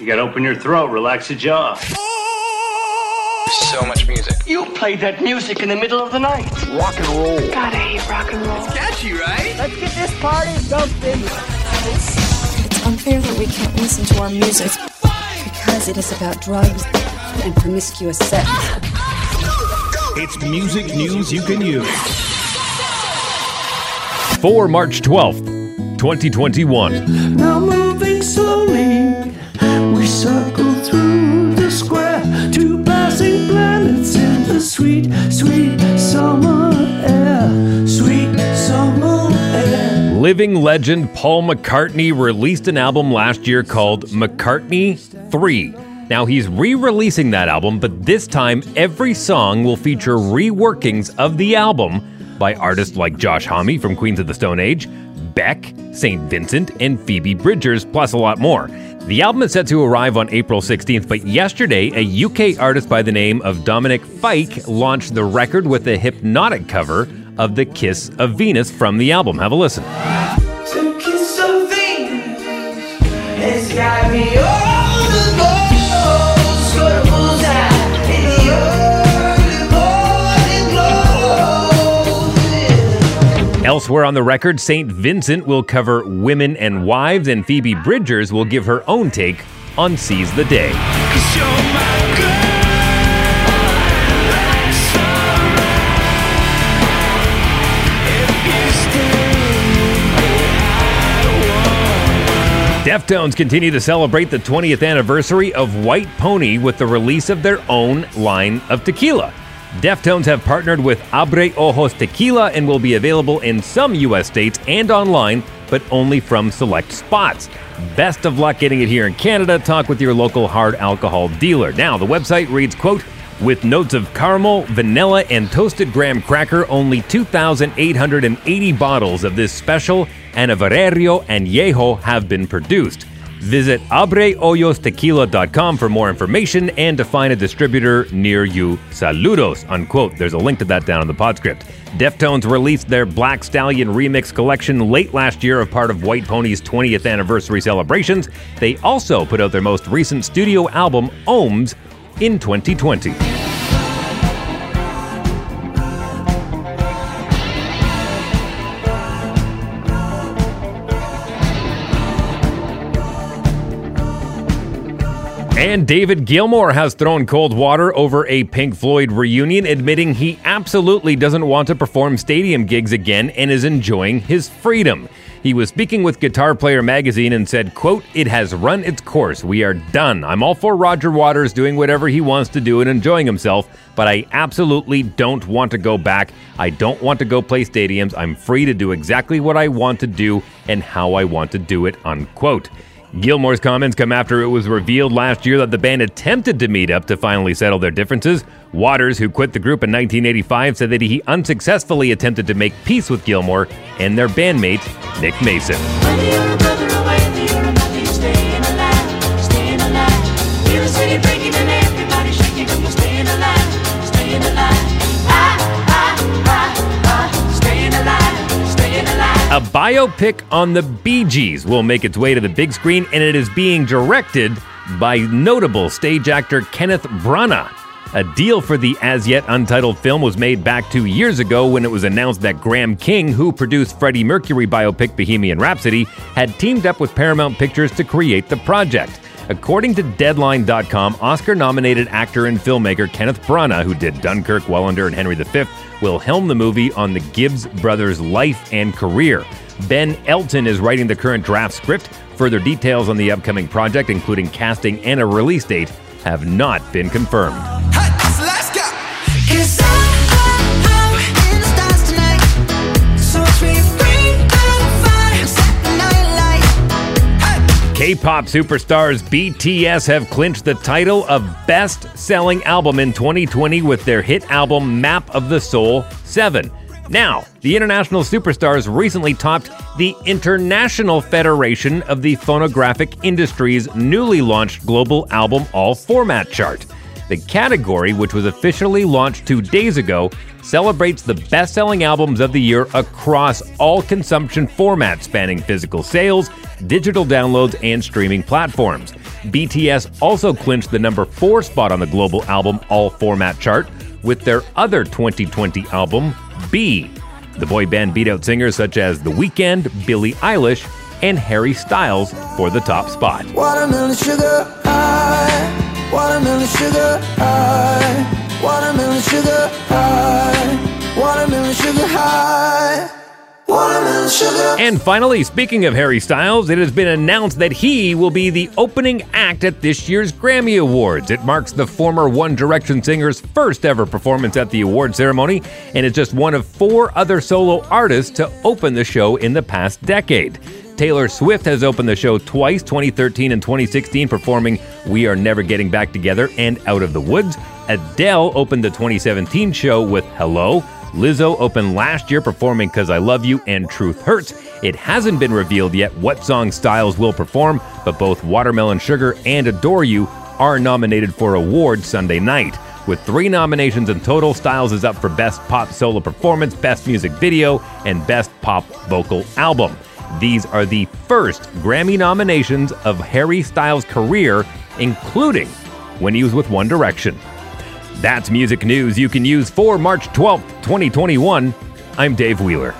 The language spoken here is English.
You gotta open your throat, relax your jaw. So much music. You played that music in the middle of the night. Rock and roll. God, I hate rock and roll. Catchy, right? Let's get this party jumping. It's unfair that we can't listen to our music because it is about drugs and promiscuous sex. It's music news you can use. For March 12th, 2021. Sweet, sweet summer air. Sweet summer air. Living legend Paul McCartney released an album last year called McCartney 3. Now he's re releasing that album, but this time every song will feature reworkings of the album by artists like Josh Homme from Queens of the Stone Age, Beck, St. Vincent, and Phoebe Bridgers, plus a lot more. The album is set to arrive on April 16th, but yesterday, a UK artist by the name of Dominic Fike launched the record with a hypnotic cover of The Kiss of Venus from the album. Have a listen. Elsewhere on the record, St. Vincent will cover Women and Wives, and Phoebe Bridgers will give her own take on Seize the Day. you're my girl. That's alright. If you stay, Deftones continue to celebrate the 20th anniversary of White Pony with the release of their own line of tequila. Deftones have partnered with Abre Ojos Tequila and will be available in some U.S. states and online, but only from select spots. Best of luck getting it here in Canada. Talk with your local hard alcohol dealer. Now, the website reads, quote, with notes of caramel, vanilla, and toasted graham cracker, only 2,880 bottles of this special Aniversario Añejo have been produced. Visit abreojostequila.com for more information and to find a distributor near you. Saludos, unquote. There's a link to that down in the podscript. Deftones released their Black Stallion remix collection late last year, a part of White Pony's 20th anniversary celebrations. They also put out their most recent studio album, Ohms, in 2020. And David Gilmour has thrown cold water over a Pink Floyd reunion, admitting he absolutely doesn't want to perform stadium gigs again and is enjoying his freedom. He was speaking with Guitar Player magazine and said, quote, It has run its course. We are done. I'm all for Roger Waters doing whatever he wants to do and enjoying himself, but I absolutely don't want to go back. I don't want to go play stadiums. I'm free to do exactly what I want to do and how I want to do it, unquote. Gilmour's comments come after it was revealed last year that the band attempted to meet up to finally settle their differences. Waters, who quit the group in 1985, said that he unsuccessfully attempted to make peace with Gilmour and their bandmate, Nick Mason. Alive, alive. Biopic on the Bee Gees will make its way to the big screen, and it is being directed by notable stage actor Kenneth Branagh. A deal for the as yet untitled film was made back two years ago when it was announced that Graham King, who produced Freddie Mercury biopic Bohemian Rhapsody, had teamed up with Paramount Pictures to create the project. According to Deadline.com, Oscar nominated actor and filmmaker Kenneth Branagh, who did Dunkirk, Wallander, and Henry V, will helm the movie on the Gibbs brothers' life and career. Ben Elton is writing the current draft script. Further details on the upcoming project, including casting and a release date, have not been confirmed. K pop superstars BTS have clinched the title of Best Selling Album in 2020 with their hit album Map of the Soul 7. Now, the international superstars recently topped the International Federation of the Phonographic Industry's newly launched global album all format chart. The category, which was officially launched two days ago, celebrates the best selling albums of the year across all consumption formats spanning physical sales, digital downloads, and streaming platforms. BTS also clinched the number four spot on the global album all format chart with their other 2020 album, BE. The boy band beat out singers such as The Weeknd, Billie Eilish, and Harry Styles for the top spot. Watermelon sugar watermelon sugar high, watermelon sugar high, watermelon sugar high. And finally, speaking of Harry Styles, it has been announced that he will be the opening act at this year's Grammy Awards. It marks the former One Direction singer's first ever performance at the award ceremony, and is just one of four other solo artists to open the show in the past decade. Taylor Swift has opened the show twice, 2013 and 2016, performing We Are Never Getting Back Together and Out of the Woods. Adele opened the 2017 show with Hello. Lizzo opened last year performing Cuz I Love You and Truth Hurts. It hasn't been revealed yet what song Styles will perform, but both Watermelon Sugar and Adore You are nominated for awards Sunday night. With three nominations in total, Styles is up for Best Pop Solo Performance, Best Music Video, and Best Pop Vocal Album. These are the first Grammy nominations of Harry Styles' career, including when he was with One Direction. That's music news you can use for March 12th, 2021. I'm Dave Wheeler.